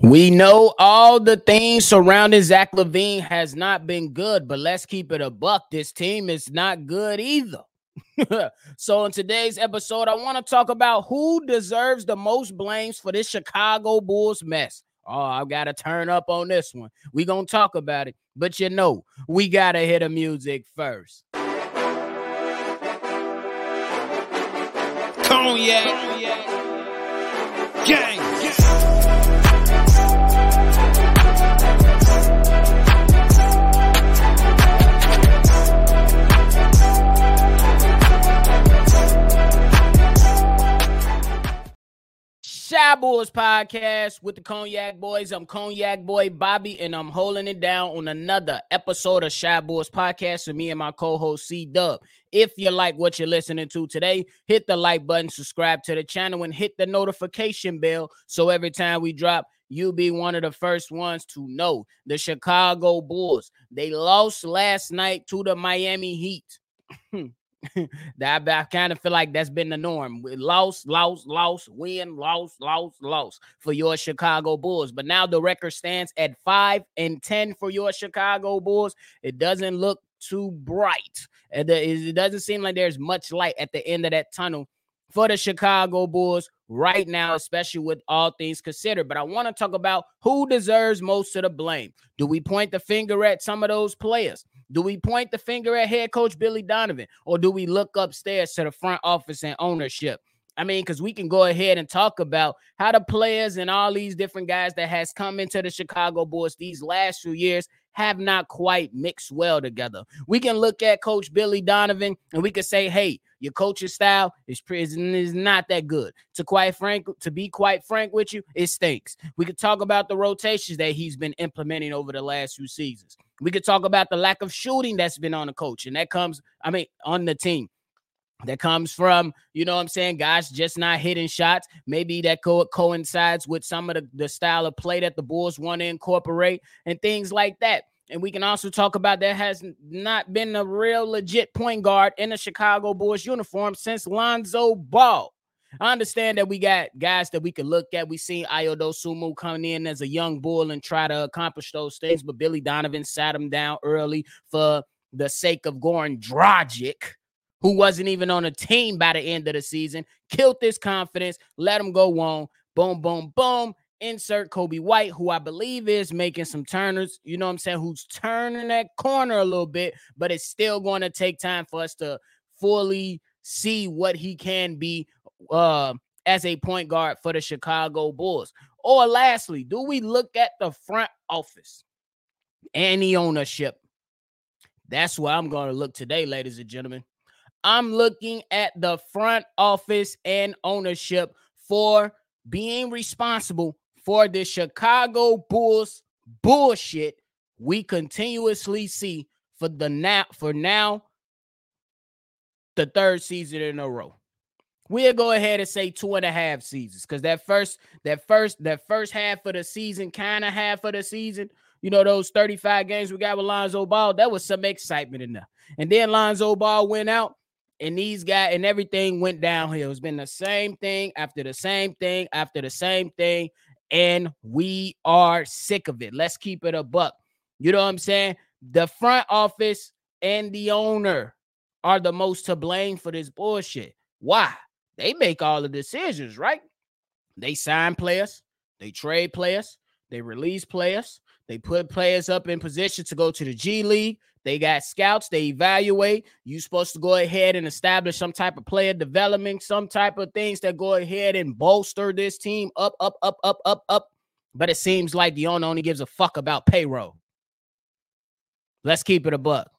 We know all the things surrounding Zach LaVine has not been good, but let's keep it a buck. This team is not good either. so, in today's episode, I want to talk about who deserves the most blames for this Chicago Bulls mess. Oh, I've got to turn up on this one. we going to talk about it, but you know, we got to hit the music first. Cognac, gang. Boys podcast with the Cognac Boys. I'm Cognac Boy Bobby, and I'm holding it down on another episode of Shy Boys podcast with me and my co-host C Dub. If you like what you're listening to today, hit the like button, subscribe to the channel, and hit the notification bell so every time we drop, you'll be one of the first ones to know. The Chicago Bulls they lost last night to the Miami Heat. that I kind of feel like that's been the norm. Loss, loss, loss, win, loss, loss, loss for your Chicago Bulls. But now the record stands at five and ten for your Chicago Bulls. It doesn't look too bright. It doesn't seem like there's much light at the end of that tunnel for the Chicago Bulls right now, especially with all things considered. But I want to talk about who deserves most of the blame. Do we point the finger at some of those players? Do we point the finger at head coach Billy Donovan or do we look upstairs to the front office and ownership? I mean, because we can go ahead and talk about how the players and all these different guys that has come into the Chicago Bulls these last few years have not quite mixed well together. We can look at Coach Billy Donovan and we can say, "Hey, your coaching style is is not that good." To quite frank, to be quite frank with you, it stinks. We could talk about the rotations that he's been implementing over the last few seasons. We could talk about the lack of shooting that's been on the coach, and that comes, I mean, on the team. That comes from, you know what I'm saying, guys just not hitting shots. Maybe that co- coincides with some of the, the style of play that the Bulls want to incorporate and things like that. And we can also talk about there has not been a real legit point guard in a Chicago Bulls uniform since Lonzo Ball. I understand that we got guys that we can look at. We seen Ayo Dosunmu coming in as a young bull and try to accomplish those things, but Billy Donovan sat him down early for the sake of going Dragic, who wasn't even on a team by the end of the season, killed this confidence, let him go on. Boom, boom, boom. Insert Coby White, who I believe is making some turners, you know what I'm saying, who's turning that corner a little bit, but it's still going to take time for us to fully see what he can be uh, as a point guard for the Chicago Bulls? Or lastly, do we look at the front office and the ownership? That's where I'm going to look today, ladies and gentlemen. I'm looking at the front office and ownership for being responsible for the Chicago Bulls bullshit we continuously see for the now for now the third season in a row. We'll go ahead and say two and a half seasons because that first that first that first half of the season kind of half of the season you know those 35 games we got with lonzo ball that was some excitement in and then lonzo ball went out and these guys and everything went downhill. It's been the same thing after the same thing after the same thing and we are sick of it. Let's keep it a buck. You know what i'm saying? The front office and the owner are the most to blame for this bullshit. Why? They make all the decisions, right? They sign players, they trade players, they release players, they put players up in position to go to the G League. They got scouts, they evaluate. You're supposed to go ahead and establish some type of player development, some type of things that go ahead and bolster this team up, up, up, up, up, up. But it seems like the owner only gives a fuck about payroll. Let's keep it a buck.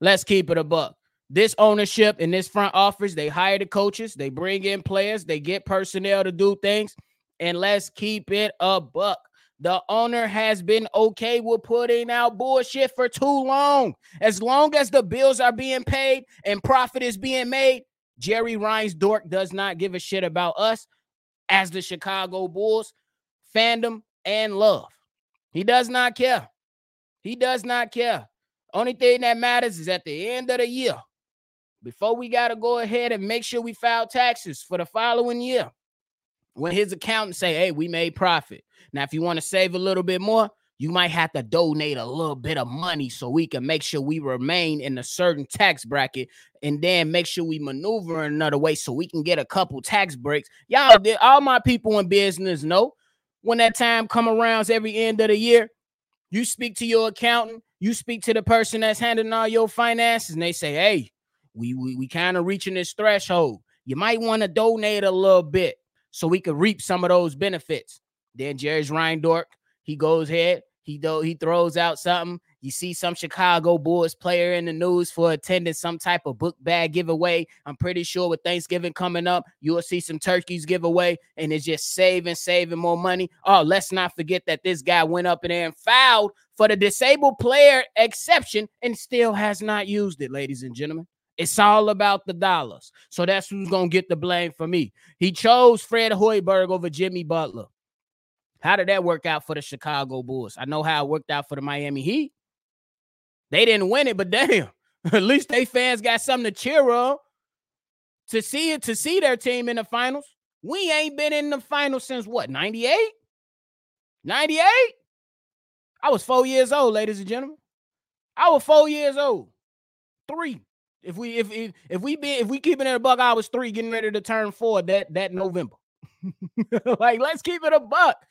Let's keep it a buck this ownership and this front office, they hire the coaches, they bring in players, they get personnel to do things, and let's keep it a buck. The owner has been okay with putting out bullshit for too long. As long as the bills are being paid and profit is being made, Jerry Reinsdorf does not give a shit about us as the Chicago Bulls fandom and love. He does not care. He does not care. Only thing that matters is at the end of the year, before we got to go ahead and make sure we file taxes for the following year. when his accountant say, "Hey, we made profit." Now, if you want to save a little bit more, you might have to donate a little bit of money so we can make sure we remain in a certain tax bracket and then make sure we maneuver another way so we can get a couple tax breaks. Y'all, all my people in business know when that time come around every end of the year, you speak to your accountant, you speak to the person that's handling all your finances, and they say, hey, we we, we kind of reaching this threshold. You might want to donate a little bit so we could reap some of those benefits. Then Jerry's Reindork, he goes ahead, he do, he throws out something. You see some Chicago Bulls player in the news for attending some type of book bag giveaway. I'm pretty sure with Thanksgiving coming up, you'll see some turkeys giveaway, and it's just saving, saving more money. Oh, let's not forget that this guy went up in there and fouled for the disabled player exception and still has not used it, ladies and gentlemen. It's all about the dollars. So that's who's to get the blame for me. He chose Fred Hoiberg over Jimmy Butler. How did that work out for the Chicago Bulls? I know how it worked out for the Miami Heat. They didn't win it, but damn, at least they fans got something to cheer on to see it, to see their team in the finals. We ain't been in the finals since what, 98? 98? I was four years old, ladies and gentlemen. I was four years old. Three. If we if if, if we be if we keeping it a buck, I was three, getting ready to turn four that that November. like, let's keep it a buck.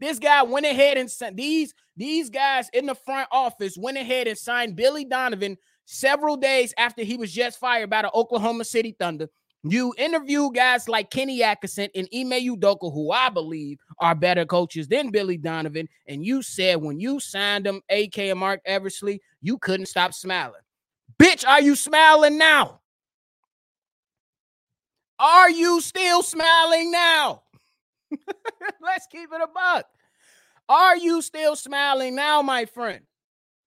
This guy went ahead and sent these these guys in the front office went ahead and signed Billy Donovan several days after he was just fired by the Oklahoma City Thunder. You interview guys like Kenny Atkinson and Ime Udoka, who I believe are better coaches than Billy Donovan. And you said when you signed them, AK and Marc Eversley, you couldn't stop smiling. Bitch, are you smiling now? Are you still smiling now? Let's keep it a buck. Are you still smiling now, my friend?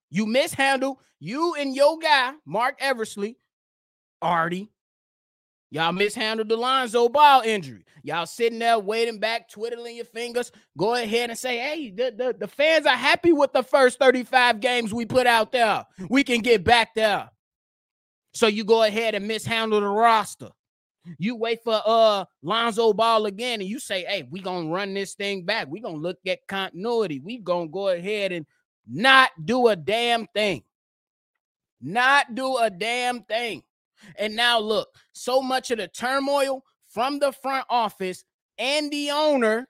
You mishandled you and your guy, Marc Eversley, Artie. Y'all mishandled the Lonzo Ball injury. Y'all sitting there waiting back, twiddling your fingers. Go ahead and say, hey, the, the, the fans are happy with the first 35 games we put out there. We can get back there. So you go ahead and mishandle the roster. You wait for uh Lonzo Ball again, and you say, "Hey, we gonna run this thing back. We gonna look at continuity. We gonna go ahead and not do a damn thing. Not do a damn thing." And now look, so much of the turmoil from the front office and the owner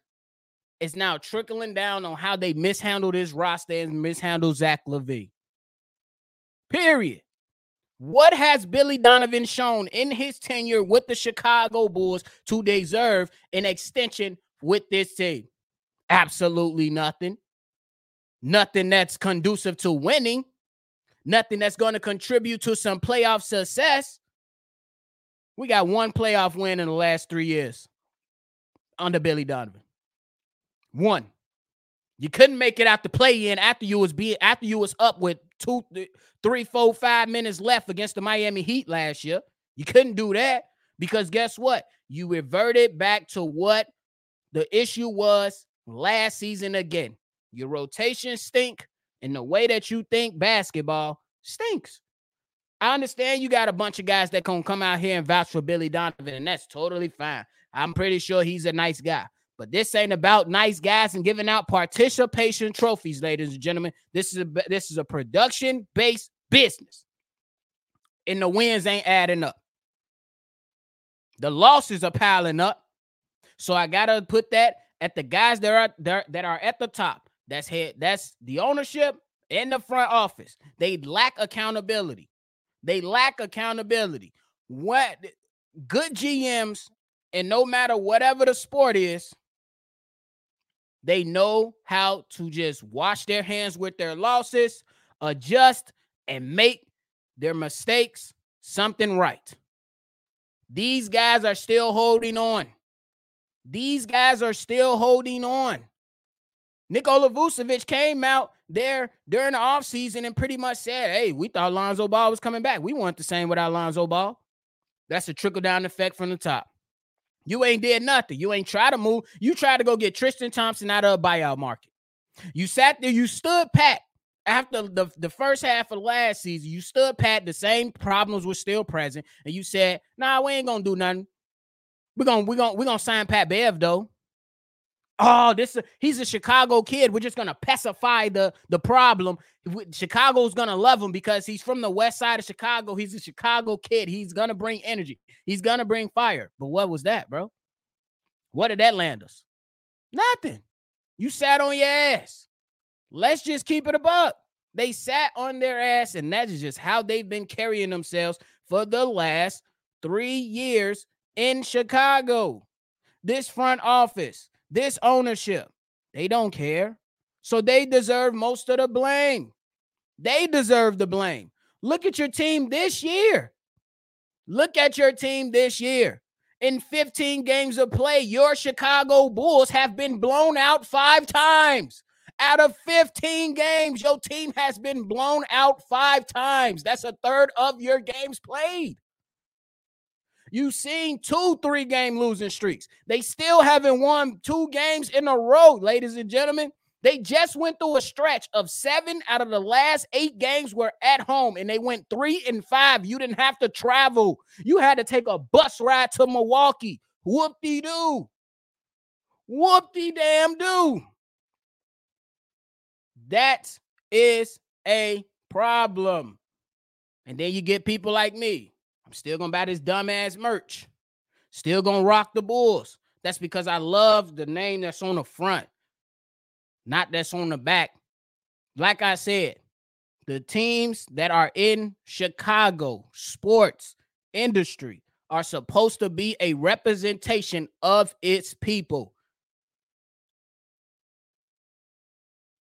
is now trickling down on how they mishandled this roster and mishandled Zach LaVine. Period. What has Billy Donovan shown in his tenure with the Chicago Bulls to deserve an extension with this team? Absolutely nothing. Nothing that's conducive to winning. Nothing that's going to contribute to some playoff success. We got one playoff win in the last three years under Billy Donovan. One. You couldn't make it out to play in after you was being after you was up with two, three, four, five minutes left against the Miami Heat last year. You couldn't do that because guess what? You reverted back to what the issue was last season again. Your rotation stink, and the way that you think basketball stinks. I understand you got a bunch of guys that can come out here and vouch for Billy Donovan, and that's totally fine. I'm pretty sure he's a nice guy. But this ain't about nice guys and giving out participation trophies, ladies and gentlemen. This is a this is a production based business, and the wins ain't adding up. The losses are piling up, so I gotta put that at the guys that are that are at the top. That's head. That's the ownership and the front office. They lack accountability. They lack accountability. What good GMs and no matter whatever the sport is, they know how to just wash their hands with their losses, adjust, and make their mistakes something right. These guys are still holding on. These guys are still holding on. Nikola Vucevic came out there during the offseason and pretty much said, Hey, we thought Lonzo Ball was coming back. We weren't the same without Lonzo Ball. That's a trickle down effect from the top. You ain't did nothing. You ain't try to move. You tried to go get Tristan Thompson out of a buyout market. You sat there, you stood pat after the, the first half of last season. You stood pat, the same problems were still present, and you said, nah, we ain't gonna do nothing. We're gonna we're gonna we're gonna sign Pat Bev though. Oh, this he's a Chicago kid. We're just gonna pacify the the problem. Chicago's gonna love him because he's from the west side of Chicago. He's a Chicago kid. He's gonna bring energy. He's gonna bring fire. But what was that, bro? What did that land us? Nothing. You sat on your ass. Let's just keep it above. They sat on their ass, and that is just how they've been carrying themselves for the last three years in Chicago. This front office, this ownership, they don't care. So they deserve most of the blame. They deserve the blame. Look at your team this year. Look at your team this year. In 15 games of play, your Chicago Bulls have been blown out five times. Out of 15 games, your team has been blown out five times. That's a third of your games played. You've seen two three game losing streaks. They still haven't won two games in a row, ladies and gentlemen. They just went through a stretch of seven out of the last eight games were at home and they went three and five. You didn't have to travel, you had to take a bus ride to Milwaukee. Whoop de doo. Whoop de damn do. That is a problem. And then you get people like me Still gonna buy this dumbass merch. Still gonna rock the Bulls. That's because I love the name that's on the front, not that's on the back. Like I said, the teams that are in Chicago sports industry are supposed to be a representation of its people.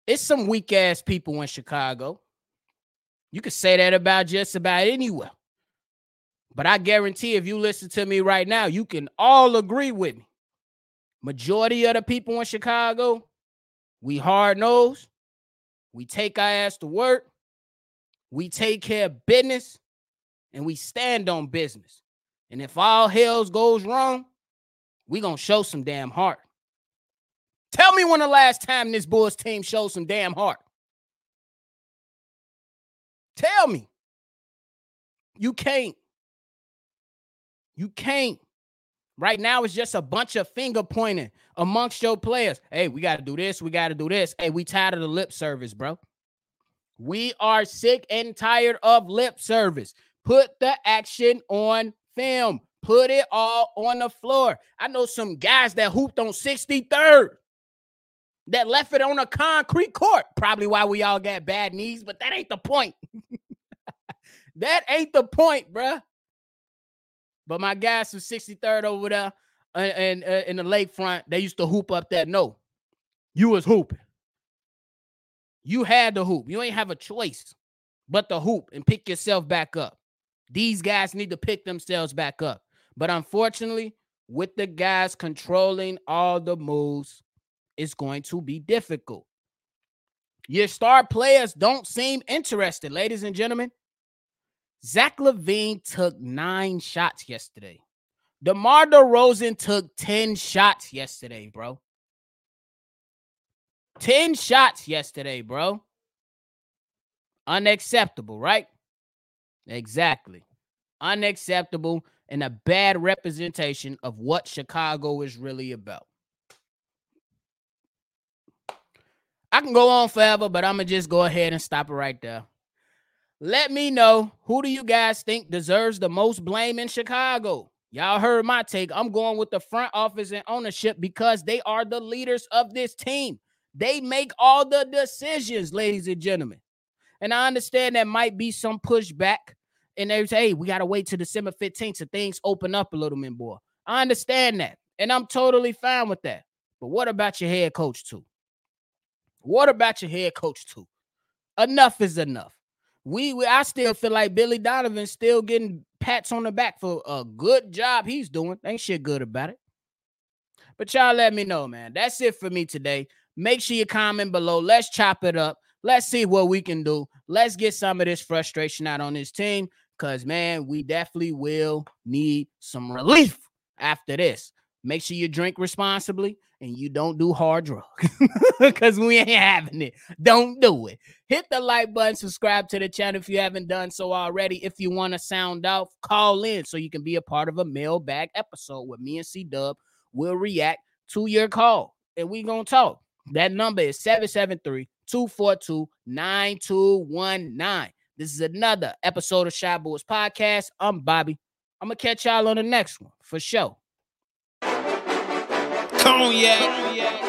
It's some weak ass people in Chicago. You could say that about just about anywhere. But I guarantee if you listen to me right now, you can all agree with me. Majority of the people in Chicago, we hard nosed. We take our ass to work. We take care of business and we stand on business. And if all hells goes wrong, we gonna show some damn heart. Tell me when the last time this Bulls team showed some damn heart. Tell me. You can't. You can't. Right now, it's just a bunch of finger pointing amongst your players. Hey, we got to do this. We got to do this. Hey, we tired of the lip service, bro. We are sick and tired of lip service. Put the action on film. Put it all on the floor. I know some guys that hooped on 63rd that left it on a concrete court. Probably why we all got bad knees, but that ain't the point. that ain't the point, bruh. But my guys from 63rd over there and, uh, in the lakefront, they used to hoop up that. No, you was hooping. You had to hoop. You ain't have a choice but to hoop and pick yourself back up. These guys need to pick themselves back up. But unfortunately, with the guys controlling all the moves, it's going to be difficult. Your star players don't seem interested, ladies and gentlemen. Zach LaVine took nine shots yesterday. DeMar DeRozan took 10 shots yesterday, bro. 10 shots yesterday, bro. Unacceptable, right? Exactly. Unacceptable and a bad representation of what Chicago is really about. I can go on forever, but I'm going to just go ahead and stop it right there. Let me know who do you guys think deserves the most blame in Chicago? Y'all heard my take. I'm going with the front office and ownership because they are the leaders of this team. They make all the decisions, ladies and gentlemen. And I understand there might be some pushback. And they say, hey, we got to wait till December 15th so things open up a little bit more. I understand that. And I'm totally fine with that. But what about your head coach, too? What about your head coach, too? Enough is enough we, we I still feel like Billy Donovan still getting pats on the back for a good job he's doing. Ain't shit good about it. But y'all let me know, man. That's it for me today. Make sure you comment below. Let's chop it up. Let's see what we can do. Let's get some of this frustration out on this team. Cause man, we definitely will need some relief after this. Make sure you drink responsibly and you don't do hard drugs because we ain't having it. Don't do it. Hit the like button, subscribe to the channel if you haven't done so already. If you want to sound out, call in so you can be a part of a mailbag episode with me and C Dub. We'll react to your call and we gonna talk. That number is 773 242 9219. This is another episode of Shy Boys Podcast. I'm Bobby. I'm gonna catch y'all on the next one for sure. Cognac.